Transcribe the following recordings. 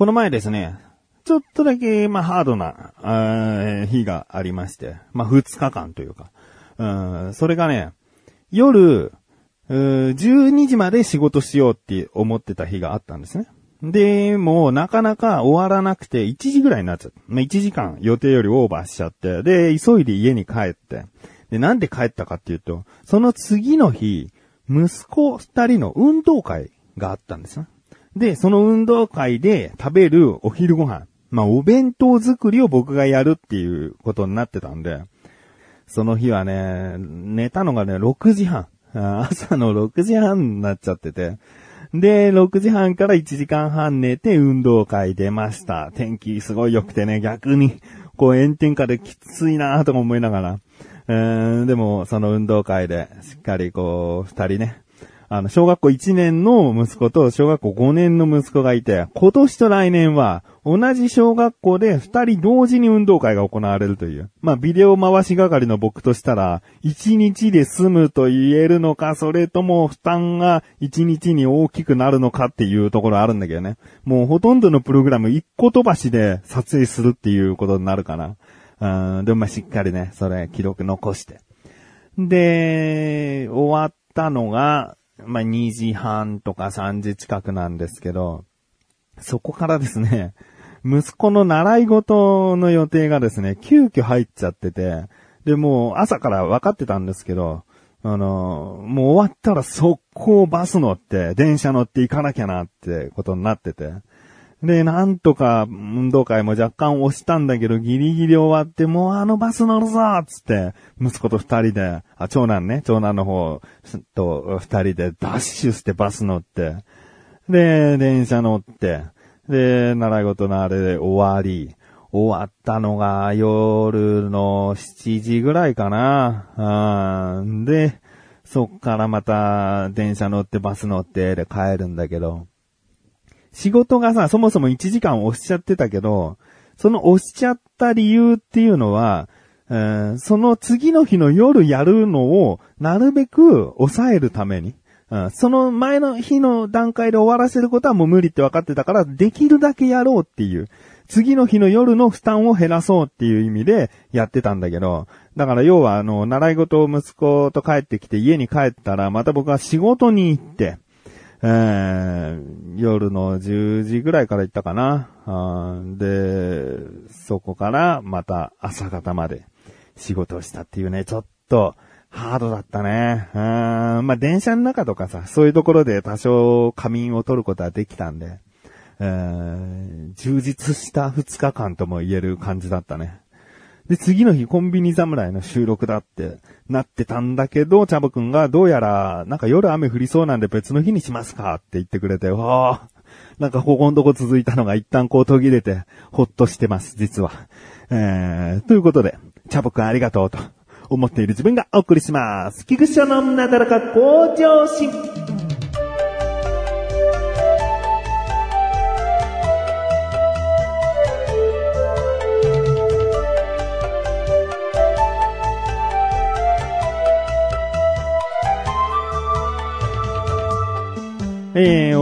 この前ですね、ちょっとだけ、まあ、ハードな、あー日がありまして、まあ、2日間というか、うん、それがね、夜、12時まで仕事しようって思ってた日があったんですね。で、もうなかなか終わらなくて1時ぐらいになっちゃった。まあ、1時間予定よりオーバーしちゃって、で、急いで家に帰って、で、なんで帰ったかっていうと、その次の日、息子二人の運動会があったんですね。で、その運動会で食べるお昼ご飯、まあ、お弁当作りを僕がやるっていうことになってたんで、その日はね、寝たのがね、6時半。朝の6時半になっちゃってて。で、6時半から1時間半寝て運動会出ました。天気すごい良くてね、逆に、こう炎天下できついなとか思いながら。えーんでも、その運動会で、しっかりこう、二人ね、あの、小学校1年の息子と小学校5年の息子がいて、今年と来年は同じ小学校で2人同時に運動会が行われるという。まあ、ビデオ回し係の僕としたら、1日で済むと言えるのか、それとも負担が1日に大きくなるのかっていうところあるんだけどね。もうほとんどのプログラム1個飛ばしで撮影するっていうことになるかな。うん、でもまあしっかりね、それ記録残して。で、終わったのが、まあ、2時半とか3時近くなんですけど、そこからですね、息子の習い事の予定がですね、急遽入っちゃってて、で、もう朝から分かってたんですけど、あの、もう終わったら速攻バス乗って、電車乗って行かなきゃなってことになってて。で、なんとか運動会も若干押したんだけど、ギリギリ終わって、もうあのバス乗るぞつって、息子と二人で、あ、長男ね、長男の方と二人でダッシュしてバス乗って、で、電車乗って、で、習い事のあれで終わり、終わったのが夜の7時ぐらいかな。で、そっからまた電車乗ってバス乗ってで帰るんだけど、仕事がさ、そもそも1時間押しちゃってたけど、その押しちゃった理由っていうのは、えーその次の日の夜やるのをなるべく抑えるために、うんその前の日の段階で終わらせることはもう無理って分かってたから、できるだけやろうっていう、次の日の夜の負担を減らそうっていう意味でやってたんだけど、だから要はあの、習い事を息子と帰ってきて家に帰ったら、また僕は仕事に行って、えー夜の10時ぐらいから行ったかな。あで、そこからまた朝方まで仕事をしたっていうね、ちょっとハードだったね。うんまあ、電車の中とかさ、そういうところで多少仮眠を取ることはできたんで、えー充実した2日間とも言える感じだったね。で、次の日コンビニ侍の収録だってなってたんだけど、チャボくんがどうやら、なんか夜雨降りそうなんで別の日にしますかって言ってくれて、わあ、なんかここのとこ続いたのが一旦こう途切れて、ほっとしてます、実は。えー、ということで、チャボくんありがとうと思っている自分がお送りします。菊池のなだらか向上心。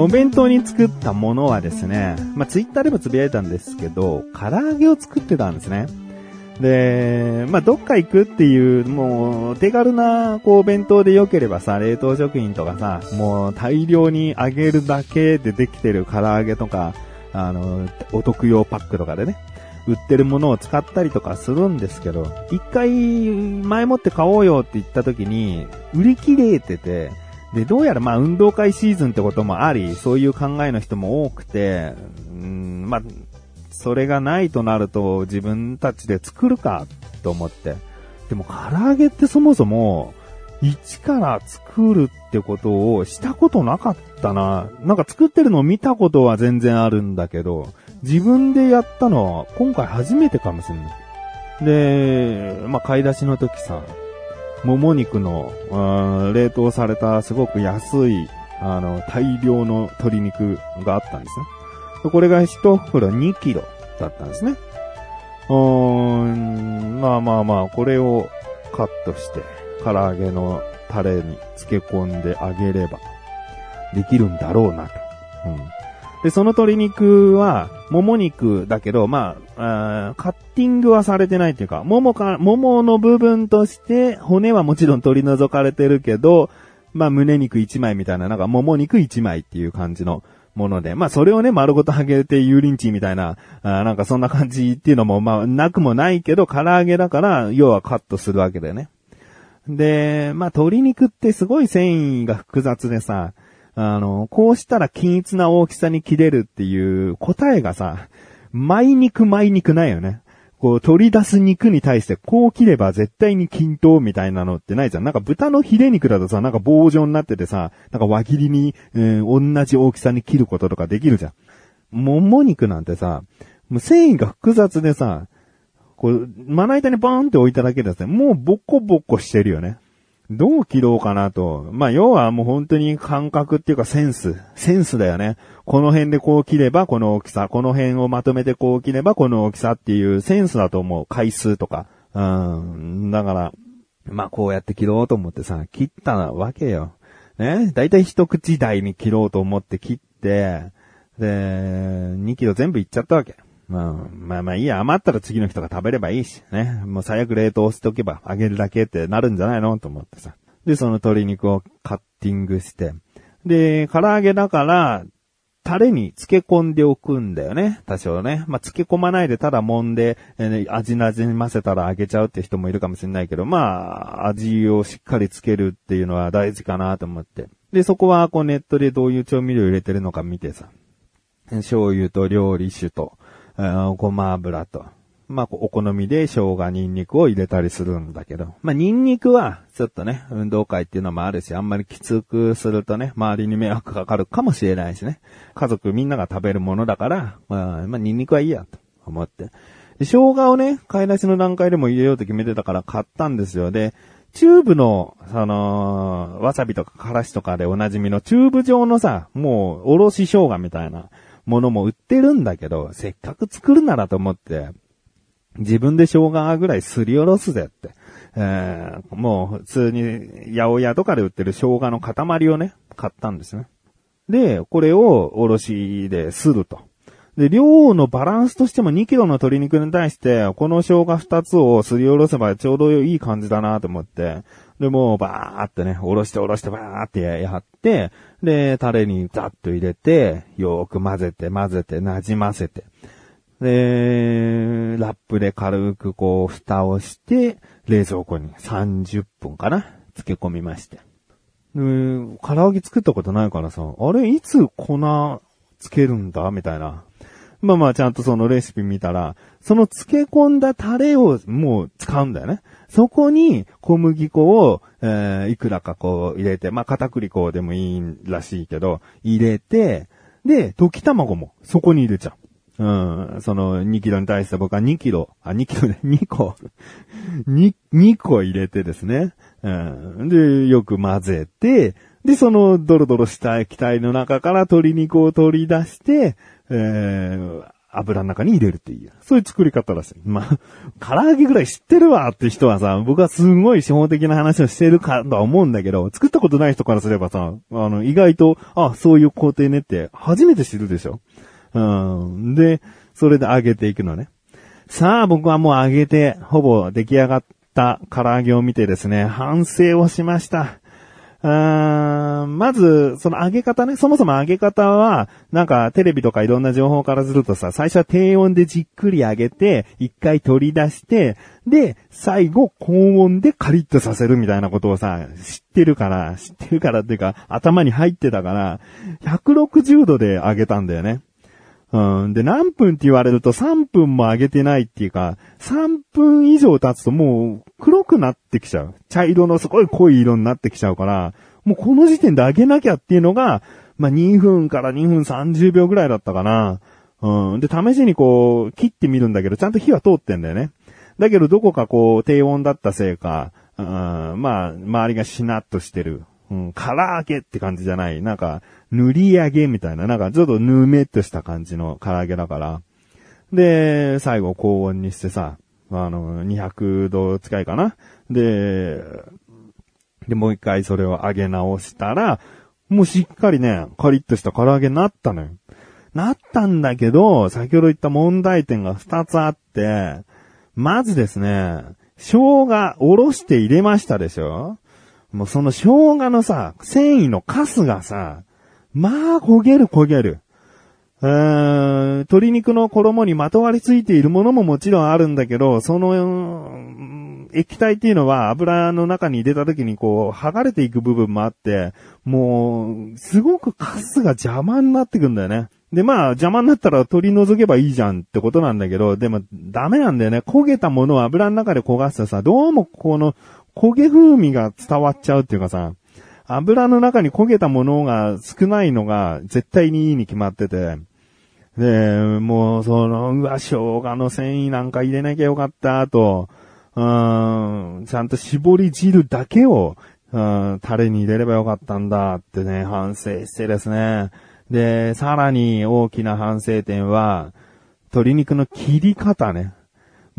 お弁当に作ったものはですね、まあ、ツイッターでもつぶやいたんですけど、唐揚げを作ってたんですね。で、まあ、どっか行くっていう、もう、手軽な、こう、弁当で良ければさ、冷凍食品とかさ、もう、大量に揚げるだけでできてる唐揚げとか、あの、お得用パックとかでね、売ってるものを使ったりとかするんですけど、一回、前もって買おうよって言った時に、売り切れてて、で、どうやらまあ運動会シーズンってこともあり、そういう考えの人も多くて、うん、まあ、それがないとなると自分たちで作るかと思って。でも唐揚げってそもそも、一から作るってことをしたことなかったな。なんか作ってるのを見たことは全然あるんだけど、自分でやったのは今回初めてかもしれない。で、まあ買い出しの時さ、もも肉の、冷凍されたすごく安い、あの、大量の鶏肉があったんですね。これが1袋2キロだったんですね。うーん、まあまあまあ、これをカットして、唐揚げのタレに漬け込んであげれば、できるんだろうなと。うん。で、その鶏肉は、もも肉だけど、まあ、カッティングはされてないっていうか、ももか、ももの部分として、骨はもちろん取り除かれてるけど、まあ、胸肉1枚みたいな、なんか、もも肉1枚っていう感じのもので、まあ、それをね、丸ごと揚げて油淋鶏みたいな、あなんかそんな感じっていうのも、まあ、なくもないけど、唐揚げだから、要はカットするわけだよね。で、まあ、鶏肉ってすごい繊維が複雑でさ、あの、こうしたら均一な大きさに切れるっていう答えがさ、毎肉毎肉ないよね。こう取り出す肉に対してこう切れば絶対に均等みたいなのってないじゃん。なんか豚のヒレ肉だとさ、なんか棒状になっててさ、なんか輪切りに、えー、同じ大きさに切ることとかできるじゃん。もも肉なんてさ、もう繊維が複雑でさ、こう、まな板にバーンって置いただけでさ、もうボコボコしてるよね。どう切ろうかなと。まあ、要はもう本当に感覚っていうかセンス。センスだよね。この辺でこう切ればこの大きさ。この辺をまとめてこう切ればこの大きさっていうセンスだと思う。回数とか。うん。だから、まあ、こうやって切ろうと思ってさ、切ったわけよ。ね？だいたい一口大に切ろうと思って切って、で、2キロ全部いっちゃったわけ。まあ、まあまあいいや、余ったら次の人が食べればいいし、ね。もう最悪冷凍しておけばあげるだけってなるんじゃないの？と思ってさ。で、その鶏肉をカッティングして。で、唐揚げだから、タレに漬け込んでおくんだよね。多少ね。まあ、漬け込まないでただ揉んで、えー、味なじませたら揚げちゃうって人もいるかもしれないけど、まあ、味をしっかりつけるっていうのは大事かなと思って。で、そこはこうネットでどういう調味料入れてるのか見てさ。醤油と料理酒と、ごま油と、まあ、お好みで生姜、ニンニクを入れたりするんだけど、まあ、ニンニクは、ちょっとね、運動会っていうのもあるし、あんまりきつくするとね、周りに迷惑かかるかもしれないしね。家族みんなが食べるものだから、まあ、まあ、ニンニクはいいや、と思って。生姜をね、買い出しの段階でも入れようと決めてたから買ったんですよ。で、チューブの、その、わさびとかからしとかでおなじみのチューブ状のさ、もう、おろし生姜みたいな、ものも売ってるんだけど、せっかく作るならと思って、自分で生姜ぐらいすりおろすぜって。えー、もう普通に八百屋とかで売ってる生姜の塊をね、買ったんですね。で、これをおろしですると。で、量のバランスとしても2キロの鶏肉に対して、この生姜2つをすりおろせばちょうどいい感じだなと思って、で、もうバーってね、おろしておろしてバーってやって、で、タレにザッと入れて、よーく混ぜて混ぜて馴染ませて。で、ラップで軽くこう、蓋をして、冷蔵庫に30分かな漬け込みまして。で、唐揚げ作ったことないからさ、あれ、いつ粉つけるんだ？みたいな。まあまあ、ちゃんとそのレシピ見たら、その漬け込んだタレをもう使うんだよね。そこに小麦粉を、えー、いくらかこう入れて、まあ片栗粉でもいいらしいけど、入れて、で、溶き卵もそこに入れちゃう。うん、その2キロに対して僕は2キロ、あ、2キロで 2個2、2個入れてですね。うん、で、よく混ぜて、で、そのドロドロした液体の中から鶏肉を取り出して、えー、油の中に入れるっていう。そういう作り方らしい。まあ、唐揚げぐらい知ってるわって人はさ、僕はすごい資本的な話をしてるかとは思うんだけど、作ったことない人からすればさ、あの、意外と、あ、そういう工程ねって初めて知るでしょ。うん。で、それで揚げていくのね。さあ、僕はもう揚げて、ほぼ出来上がった唐揚げを見てですね、反省をしました。あまず、その上げ方ね、そもそも上げ方は、なんかテレビとかいろんな情報からするとさ、最初は低温でじっくり揚げて、一回取り出して、で、最後高温でカリッとさせるみたいなことをさ、知ってるから、知ってるからっていうか、頭に入ってたから、160度で上げたんだよね。うん。で、何分って言われると3分も揚げてないっていうか、3分以上経つともう黒くなってきちゃう。茶色のすごい濃い色になってきちゃうから、もうこの時点で揚げなきゃっていうのが、まあ、2分から2分30秒ぐらいだったかな。うん。で、試しにこう、切ってみるんだけど、ちゃんと火は通ってんだよね。だけど、どこかこう、低温だったせいか、うん、まあ、周りがしなっとしてる。うん、唐揚げって感じじゃない。なんか、塗り上げみたいな、なんかちょっとぬめっとした感じの唐揚げだから。で、最後高温にしてさ、あの、200度近いかな。で、で、もう一回それを揚げ直したら、もうしっかりね、カリッとした唐揚げになったのよ。なったんだけど、先ほど言った問題点が2つあって、まずですね、生姜おろして入れましたでしょもうその生姜のさ、繊維のカスがさ、まあ焦げる焦げる。うーん、鶏肉の衣にまとわりついているものももちろんあるんだけど、その、液体っていうのは油の中に入れた時にこう、剥がれていく部分もあって、もう、すごくカスが邪魔になってくんだよね。で、まあ、邪魔になったら取り除けばいいじゃんってことなんだけど、でも、ダメなんだよね。焦げたものを油の中で焦がすとさ、どうもこの、焦げ風味が伝わっちゃうっていうかさ、油の中に焦げたものが少ないのが絶対にいいに決まってて、で、もう、その、うわ、生姜の繊維なんか入れなきゃよかった、と、うん、ちゃんと絞り汁だけを、うん、タレに入れればよかったんだってね、反省してですね。で、さらに大きな反省点は、鶏肉の切り方ね。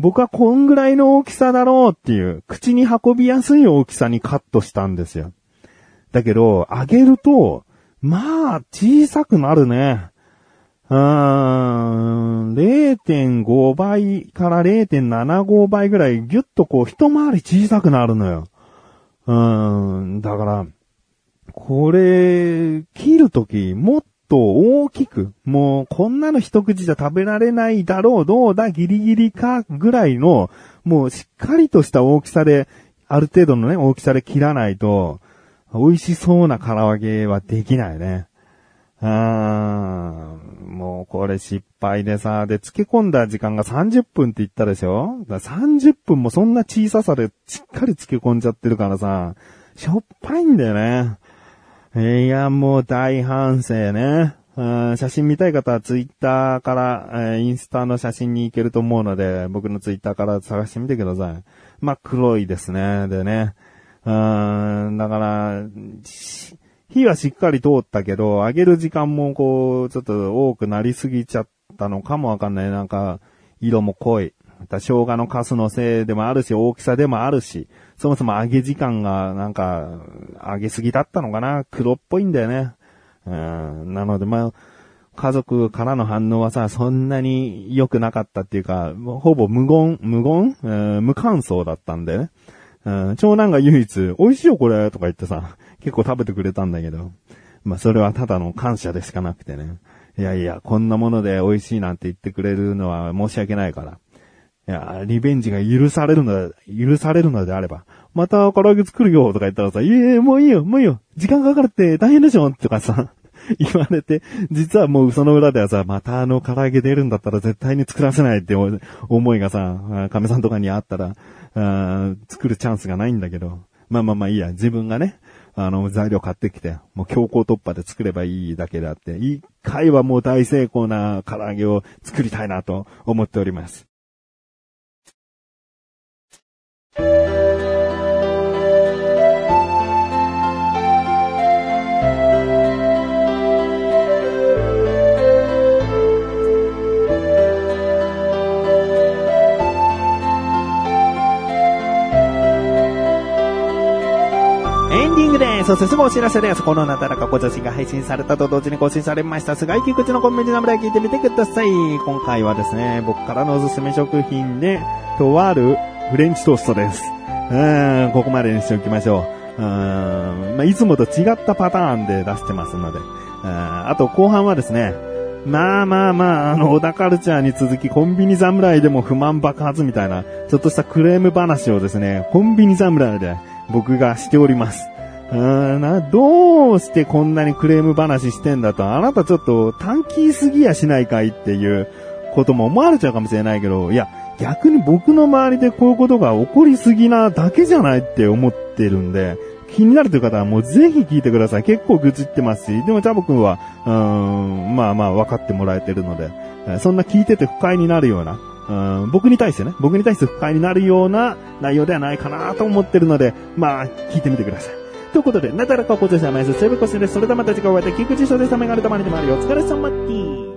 僕はこんぐらいの大きさだろうっていう、口に運びやすい大きさにカットしたんですよ。だけど、揚げると、まあ、小さくなるね。うーん、0.5倍から0.75倍ぐらいギュッとこう一回り小さくなるのよ。うーん、だから、これ、切るとき、もっと大きく、もうこんなの一口じゃ食べられないだろう、どうだ、ギリギリか、ぐらいの、もうしっかりとした大きさで、ある程度のね、大きさで切らないと、美味しそうな唐揚げはできないね。うーん、もうこれ失敗でさ、で、漬け込んだ時間が30分って言ったでしょ？だ30分もそんな小ささでしっかり漬け込んじゃってるからさ、しょっぱいんだよね。いや、もう大反省ね。写真見たい方はツイッターから、インスタの写真に行けると思うので、僕のツイッターから探してみてください。真っ黒いですね。でね。うん、だから、火はしっかり通ったけど、揚げる時間もこう、ちょっと多くなりすぎちゃったのかもわかんない。なんか、色も濃い。また生姜のカスのせいでもあるし、大きさでもあるし、そもそも揚げ時間がなんか、揚げすぎだったのかな？黒っぽいんだよね。うん、なのでまあ、家族からの反応はさ、そんなに良くなかったっていうか、ほぼ無言、無言、えー、無感想だったんだよね。うん、長男が唯一、美味しいよこれとか言ってさ、結構食べてくれたんだけど、まあそれはただの感謝でしかなくてね。いやいや、こんなもので美味しいなんて言ってくれるのは申し訳ないから。いや、リベンジが許されるの許されるのであれば、また唐揚げ作るよとか言ったらさ、いえ、もういいよ、もういいよ、時間かかるって大変でしょとかさ、言われて、実はもうその裏ではさ、またあの唐揚げ出るんだったら絶対に作らせないって思いがさ、亀さんとかにあったら、作るチャンスがないんだけど、まあまあまあいいや、自分がね、あの、材料買ってきて、もう強行突破で作ればいいだけであって、一回はもう大成功な唐揚げを作りたいなと思っております。そしてすぐお知らせです。このなだらかご女子が配信されたと同時に更新されました。菅井菊池のコンビニナムラ聞いてみてください。今回はですね、僕からのおすすめ食品で、とあるフレンチトーストです。うん、ここまでにしておきましょう。うん、まあ、いつもと違ったパターンで出してますので。あと後半はですね、まあまあまあ、あの、小田カルチャーに続きコンビニ侍でも不満爆発みたいな、ちょっとしたクレーム話をですね、コンビニ侍で僕がしております。うーんな、どうしてこんなにクレーム話してんだと、あなたちょっと短期すぎやしないかいっていうことも思われちゃうかもしれないけど、いや、逆に僕の周りでこういうことが起こりすぎなだけじゃないって思ってるんで、気になるという方はもうぜひ聞いてください。結構愚痴ってますし、でもチャボくんは、うん、まあまあ分かってもらえてるので、そんな聞いてて不快になるような、うん、僕に対してね、僕に対して不快になるような内容ではないかなと思ってるので、まあ、聞いてみてください。ということで、なだらかごちそうさまです。セブコスです。それではまた次回お会いでき、菊池翔でさめがれたまりでもあるよ。お疲れ様です。